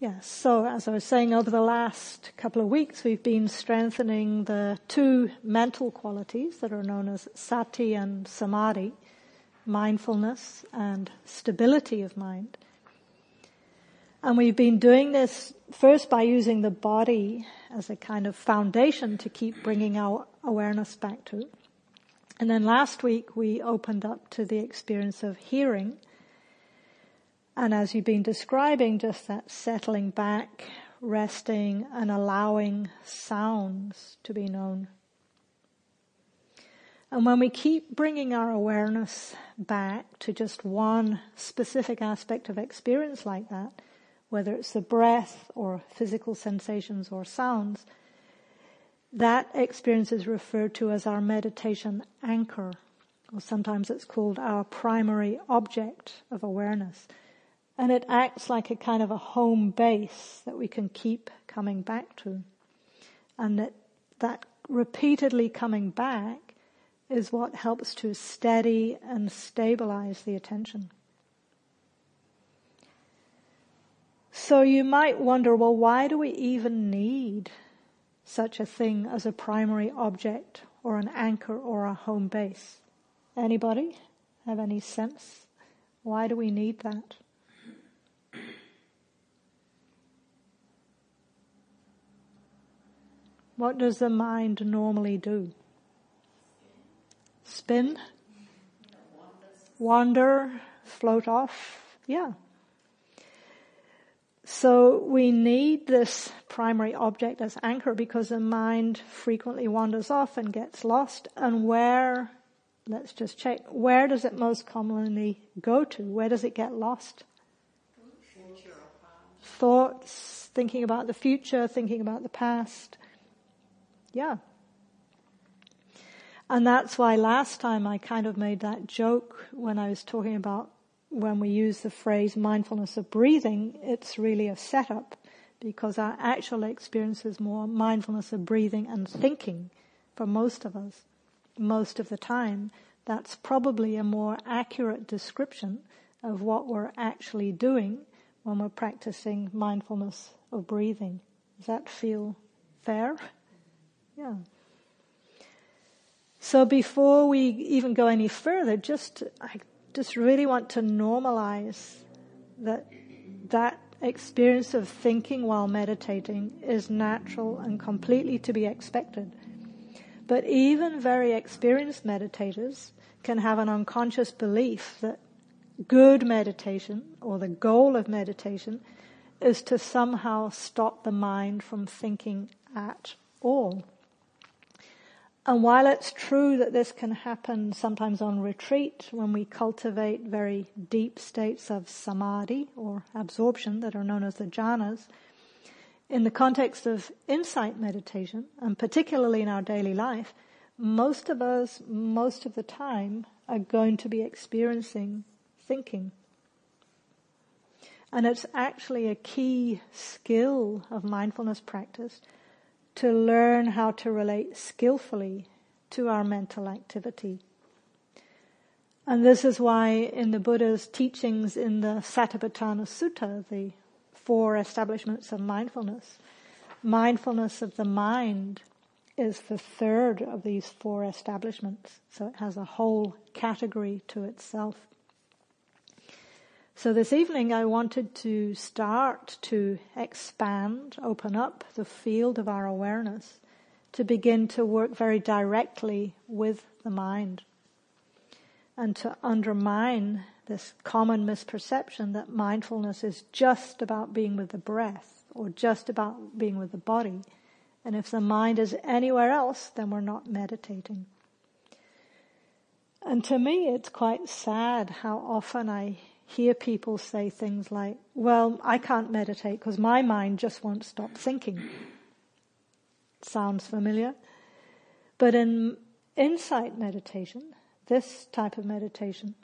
Yes, so as I was saying, over the last couple of weeks, we've been strengthening the two mental qualities that are known as sati and samadhi, mindfulness and stability of mind. And we've been doing this first by using the body as a kind of foundation to keep bringing our awareness back to. And then last week we opened up to the experience of hearing and as you've been describing, just that settling back, resting and allowing sounds to be known. And when we keep bringing our awareness back to just one specific aspect of experience like that, whether it's the breath or physical sensations or sounds, that experience is referred to as our meditation anchor, or sometimes it's called our primary object of awareness. And it acts like a kind of a home base that we can keep coming back to. And that, that repeatedly coming back is what helps to steady and stabilize the attention. So you might wonder, well, why do we even need such a thing as a primary object or an anchor or a home base? Anybody have any sense? Why do we need that? What does the mind normally do? Spin? Wander? Float off? Yeah. So we need this primary object as anchor because the mind frequently wanders off and gets lost. And where, let's just check, where does it most commonly go to? Where does it get lost? Thoughts, thinking about the future, thinking about the past. Yeah. And that's why last time I kind of made that joke when I was talking about when we use the phrase mindfulness of breathing, it's really a setup because our actual experience is more mindfulness of breathing and thinking for most of us. Most of the time, that's probably a more accurate description of what we're actually doing when we're practicing mindfulness of breathing. Does that feel fair? Yeah. So before we even go any further, just I just really want to normalize that that experience of thinking while meditating is natural and completely to be expected. But even very experienced meditators can have an unconscious belief that good meditation or the goal of meditation is to somehow stop the mind from thinking at all. And while it's true that this can happen sometimes on retreat when we cultivate very deep states of samadhi or absorption that are known as the jhanas, in the context of insight meditation, and particularly in our daily life, most of us, most of the time, are going to be experiencing thinking. And it's actually a key skill of mindfulness practice to learn how to relate skillfully to our mental activity. And this is why in the Buddha's teachings in the Satipatthana Sutta, the four establishments of mindfulness, mindfulness of the mind is the third of these four establishments. So it has a whole category to itself. So this evening I wanted to start to expand, open up the field of our awareness to begin to work very directly with the mind and to undermine this common misperception that mindfulness is just about being with the breath or just about being with the body. And if the mind is anywhere else, then we're not meditating. And to me, it's quite sad how often I hear people say things like, well, I can't meditate because my mind just won't stop thinking. Sounds familiar? But in insight meditation, this type of meditation,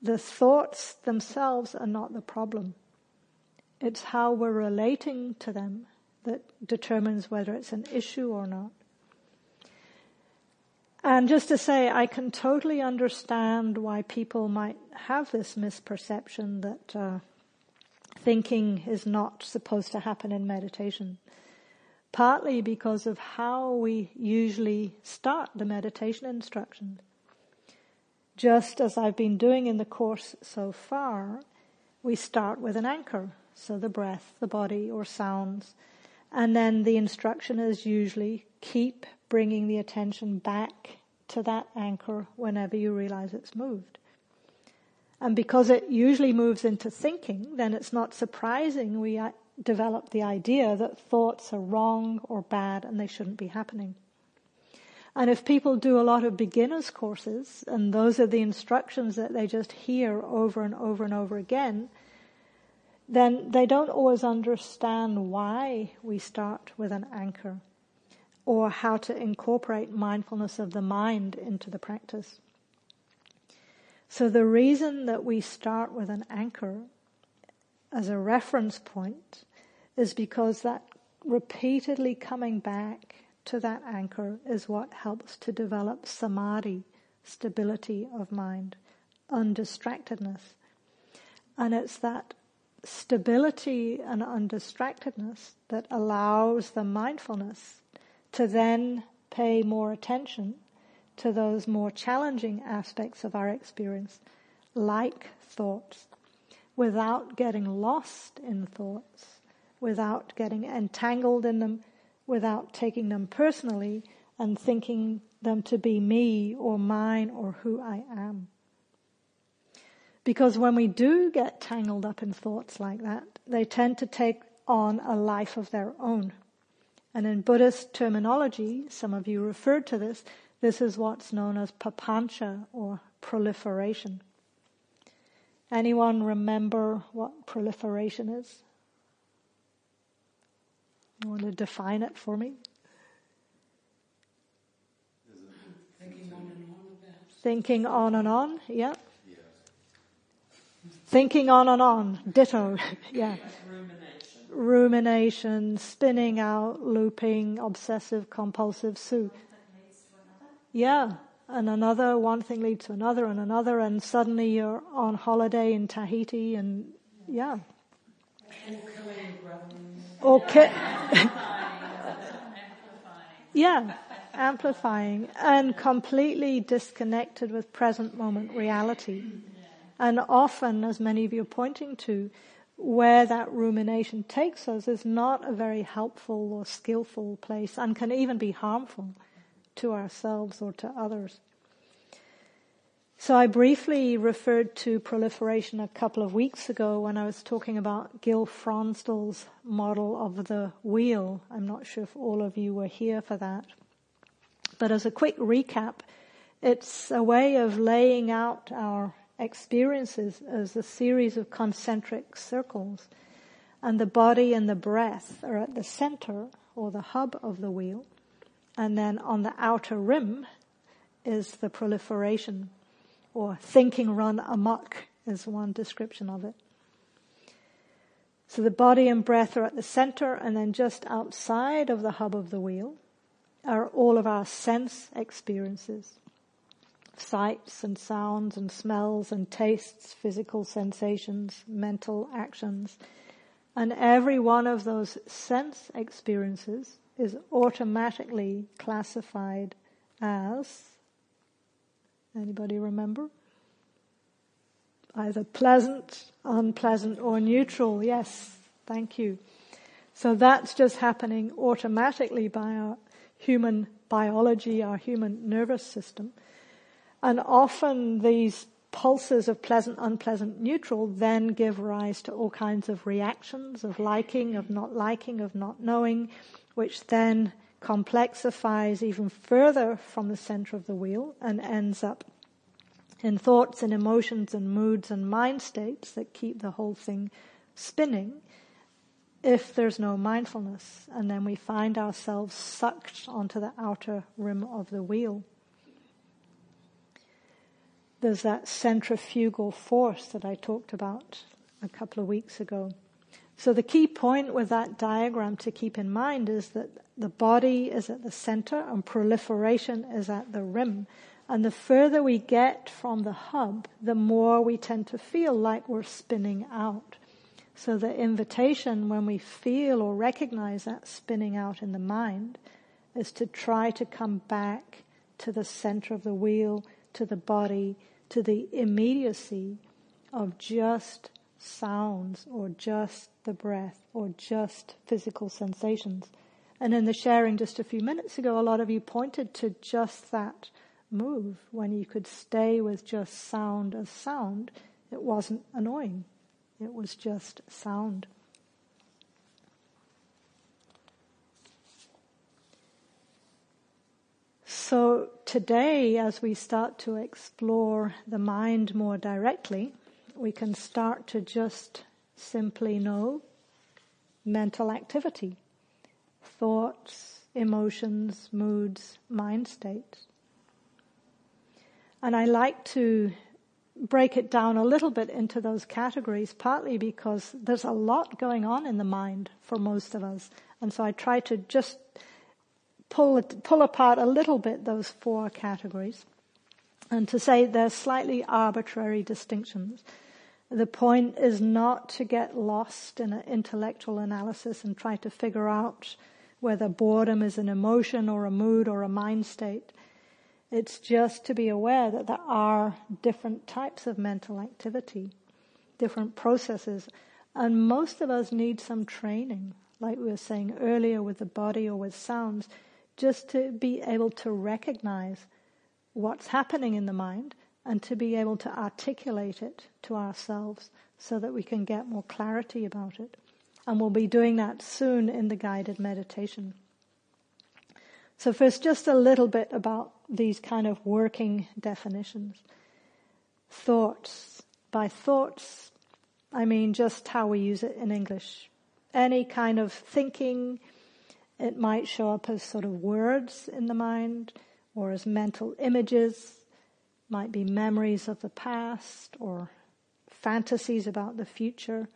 the thoughts themselves are not the problem. It's how we're relating to them that determines whether it's an issue or not. And just to say, I can totally understand why people might have this misperception that uh, thinking is not supposed to happen in meditation. Partly because of how we usually start the meditation instruction. Just as I've been doing in the course so far, we start with an anchor. So the breath, the body, or sounds. And then the instruction is usually keep bringing the attention back to that anchor whenever you realize it's moved. And because it usually moves into thinking, then it's not surprising we uh, develop the idea that thoughts are wrong or bad and they shouldn't be happening. And if people do a lot of beginners courses and those are the instructions that they just hear over and over and over again, then they don't always understand why we start with an anchor or how to incorporate mindfulness of the mind into the practice. So the reason that we start with an anchor as a reference point is because that repeatedly coming back to that anchor is what helps to develop samadhi, stability of mind, undistractedness. And it's that stability and undistractedness that allows the mindfulness to then pay more attention to those more challenging aspects of our experience, like thoughts, without getting lost in thoughts, without getting entangled in them, without taking them personally and thinking them to be me or mine or who I am. Because when we do get tangled up in thoughts like that, they tend to take on a life of their own. And in Buddhist terminology, some of you referred to this, this is what's known as papancha or proliferation. Anyone remember what proliferation is? You want to define it for me? Thinking on and on. Thinking on and on, yeah. Thinking on and on, ditto, yeah. Rumination. Spinning out, looping, obsessive, compulsive, su. Yeah, and another, one thing leads to another and another, and suddenly you're on holiday in Tahiti, and yeah. Ki- yeah, amplifying and completely disconnected with present moment reality. And often, as many of you are pointing to, where that rumination takes us is not a very helpful or skillful place and can even be harmful to ourselves or to others. So I briefly referred to proliferation a couple of weeks ago when I was talking about Gil Fronsdal's model of the wheel. I'm not sure if all of you were here for that. But as a quick recap, it's a way of laying out our experiences as a series of concentric circles. And the body and the breath are at the center or the hub of the wheel. And then on the outer rim is the proliferation or thinking run amok is one description of it. So the body and breath are at the center and then just outside of the hub of the wheel are all of our sense experiences sights and sounds and smells and tastes, physical sensations, mental actions. And every one of those sense experiences is automatically classified as, anybody remember? Either pleasant, unpleasant, or neutral. Yes, thank you. So that's just happening automatically by our human biology, our human nervous system. And often these pulses of pleasant, unpleasant, neutral then give rise to all kinds of reactions of liking, of not liking, of not knowing, which then complexifies even further from the center of the wheel and ends up in thoughts and emotions and moods and mind states that keep the whole thing spinning if there's no mindfulness. And then we find ourselves sucked onto the outer rim of the wheel there's that centrifugal force that I talked about a couple of weeks ago. So the key point with that diagram to keep in mind is that the body is at the center and proliferation is at the rim. And the further we get from the hub, the more we tend to feel like we're spinning out. So the invitation when we feel or recognize that spinning out in the mind is to try to come back to the center of the wheel, to the body, to the immediacy of just sounds or just the breath or just physical sensations. And in the sharing just a few minutes ago, a lot of you pointed to just that move when you could stay with just sound as sound. It wasn't annoying. It was just sound. So today, as we start to explore the mind more directly, we can start to just simply know mental activity, thoughts, emotions, moods, mind states. And I like to break it down a little bit into those categories, partly because there's a lot going on in the mind for most of us. And so I try to just pull, pull apart a little bit those four categories and to say they're slightly arbitrary distinctions. The point is not to get lost in an intellectual analysis and try to figure out whether boredom is an emotion or a mood or a mind state. It's just to be aware that there are different types of mental activity, different processes, and most of us need some training, like we were saying earlier with the body or with sounds, just to be able to recognize what's happening in the mind and to be able to articulate it to ourselves so that we can get more clarity about it. And we'll be doing that soon in the guided meditation. So first, just a little bit about these kind of working definitions. Thoughts. By thoughts, I mean just how we use it in English. Any kind of thinking, it might show up as sort of words in the mind or as mental images, might be memories of the past or fantasies about the future.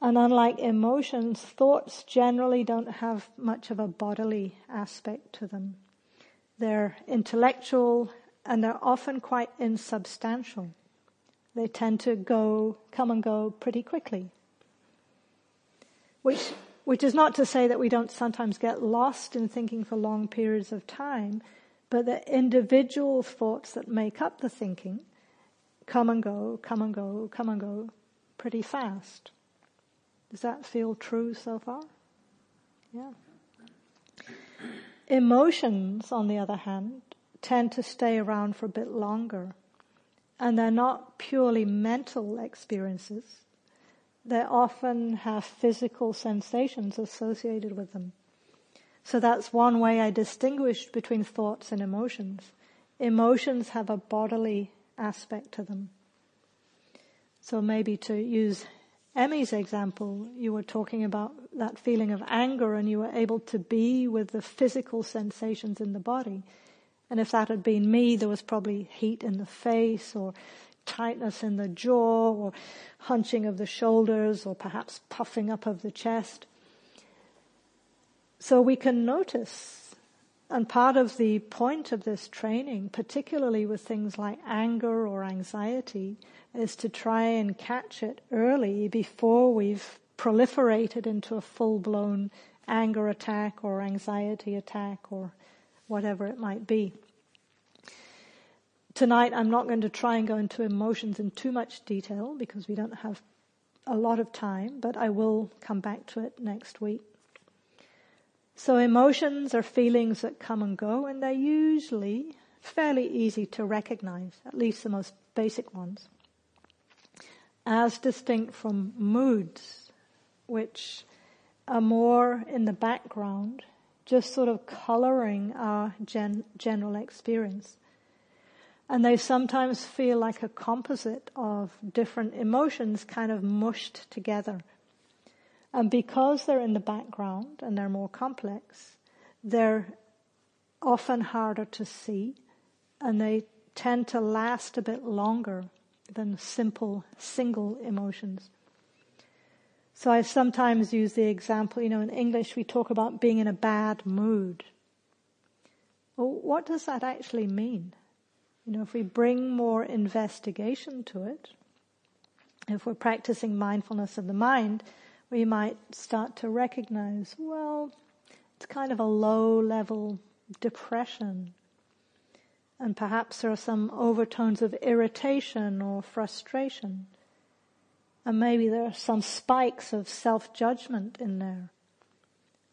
And unlike emotions, thoughts generally don't have much of a bodily aspect to them. They're intellectual and they're often quite insubstantial. They tend to go, come and go pretty quickly. Which which is not to say that we don't sometimes get lost in thinking for long periods of time, but the individual thoughts that make up the thinking come and go, come and go, come and go pretty fast. Does that feel true so far? Yeah. Emotions, on the other hand, tend to stay around for a bit longer. And they're not purely mental experiences they often have physical sensations associated with them. So that's one way I distinguish between thoughts and emotions. Emotions have a bodily aspect to them. So maybe to use Emmy's example, you were talking about that feeling of anger and you were able to be with the physical sensations in the body. And if that had been me, there was probably heat in the face or tightness in the jaw or hunching of the shoulders or perhaps puffing up of the chest. So we can notice, and part of the point of this training, particularly with things like anger or anxiety, is to try and catch it early before we've proliferated into a full-blown anger attack or anxiety attack or whatever it might be. Tonight I'm not going to try and go into emotions in too much detail because we don't have a lot of time, but I will come back to it next week. So emotions are feelings that come and go and they're usually fairly easy to recognize, at least the most basic ones, as distinct from moods, which are more in the background, just sort of coloring our gen- general experience. And they sometimes feel like a composite of different emotions kind of mushed together. And because they're in the background and they're more complex, they're often harder to see and they tend to last a bit longer than simple single emotions. So I sometimes use the example, you know, in English we talk about being in a bad mood. Well, what does that actually mean? You know, if we bring more investigation to it, If we're practicing mindfulness of the mind, we might start to recognize, well, it's kind of a low level depression. And perhaps there are some overtones of irritation or frustration. And maybe there are some spikes of self-judgment in there.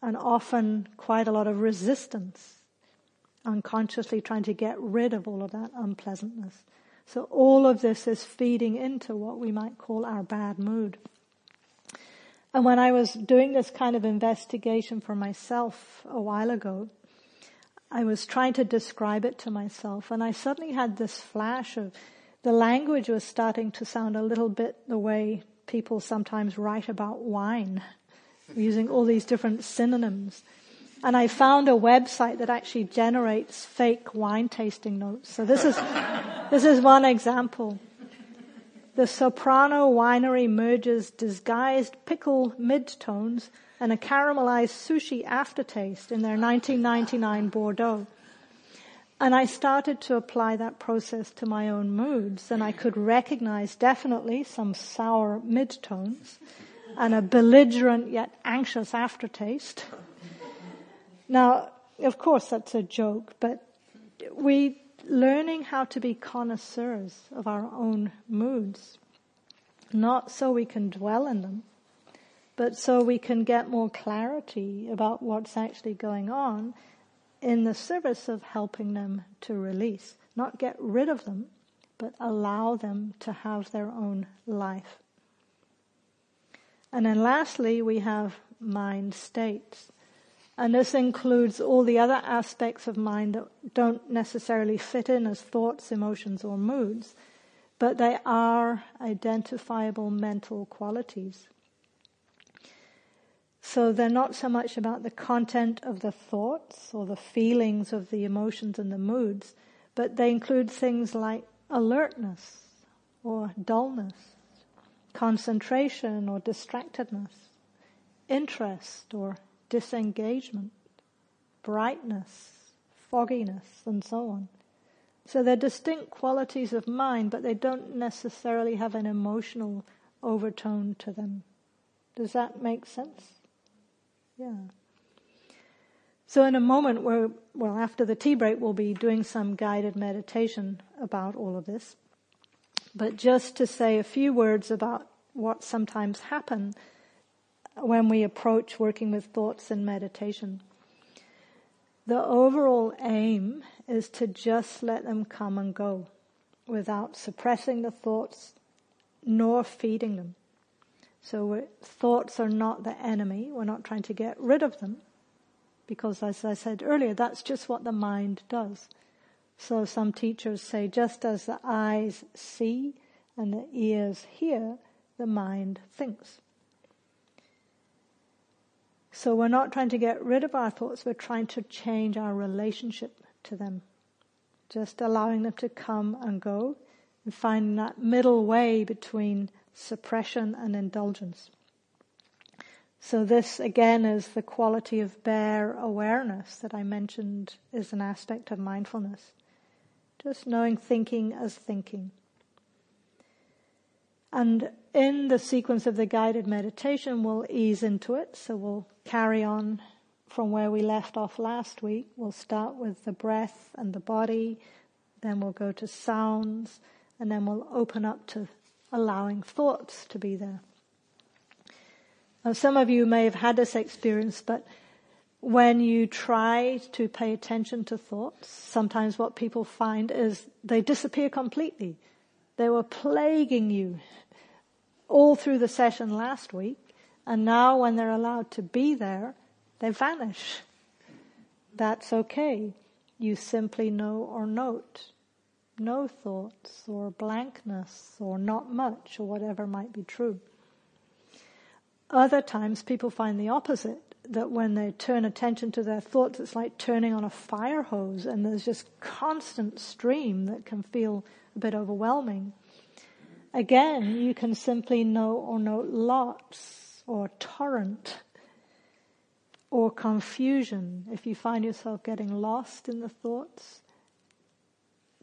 And often quite a lot of resistance. Unconsciously trying to get rid of all of that unpleasantness. So all of this is feeding into what we might call our bad mood. And when I was doing this kind of investigation for myself a while ago, I was trying to describe it to myself and I suddenly had this flash of the language was starting to sound a little bit the way people sometimes write about wine, using all these different synonyms. And I found a website that actually generates fake wine tasting notes. So this is, this is one example. The soprano winery merges disguised pickle midtones and a caramelized sushi aftertaste in their 1999 Bordeaux. And I started to apply that process to my own moods and I could recognize definitely some sour midtones and a belligerent yet anxious aftertaste. Now, of course that's a joke, but we learning how to be connoisseurs of our own moods. Not so we can dwell in them, but so we can get more clarity about what's actually going on in the service of helping them to release. Not get rid of them, but allow them to have their own life. And then lastly, we have mind states. And this includes all the other aspects of mind that don't necessarily fit in as thoughts, emotions, or moods, but they are identifiable mental qualities. So they're not so much about the content of the thoughts or the feelings of the emotions and the moods, but they include things like alertness or dullness, concentration or distractedness, interest or disengagement, brightness, fogginess, and so on. So they're distinct qualities of mind, but they don't necessarily have an emotional overtone to them. Does that make sense? Yeah. So in a moment where, well, after the tea break, we'll be doing some guided meditation about all of this. But just to say a few words about what sometimes happen when we approach working with thoughts and meditation. The overall aim is to just let them come and go without suppressing the thoughts nor feeding them. So thoughts are not the enemy. We're not trying to get rid of them because as I said earlier, that's just what the mind does. So some teachers say just as the eyes see and the ears hear, the mind thinks. So we're not trying to get rid of our thoughts, we're trying to change our relationship to them. Just allowing them to come and go and finding that middle way between suppression and indulgence. So this again is the quality of bare awareness that I mentioned is an aspect of mindfulness. Just knowing thinking as thinking. And in the sequence of the guided meditation, we'll ease into it. So we'll carry on from where we left off last week. We'll start with the breath and the body, then we'll go to sounds, and then we'll open up to allowing thoughts to be there. Now, some of you may have had this experience, but when you try to pay attention to thoughts, sometimes what people find is they disappear completely. They were plaguing you all through the session last week, and now when they're allowed to be there, they vanish. That's okay. You simply know or note. No thoughts or blankness or not much or whatever might be true. Other times people find the opposite, that when they turn attention to their thoughts, it's like turning on a fire hose and there's just constant stream that can feel a bit overwhelming. Again, you can simply know or note lots or torrent or confusion. If you find yourself getting lost in the thoughts,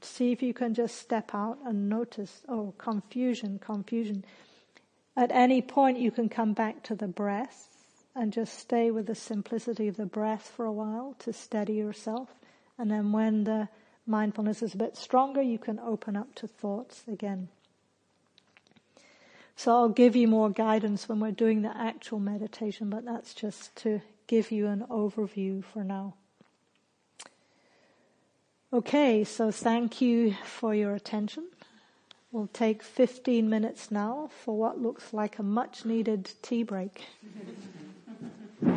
see if you can just step out and notice, oh, confusion, confusion. At any point, you can come back to the breath and just stay with the simplicity of the breath for a while to steady yourself. And then when the mindfulness is a bit stronger, you can open up to thoughts again. So I'll give you more guidance when we're doing the actual meditation, but that's just to give you an overview for now. Okay, so thank you for your attention. We'll take 15 minutes now for what looks like a much needed tea break.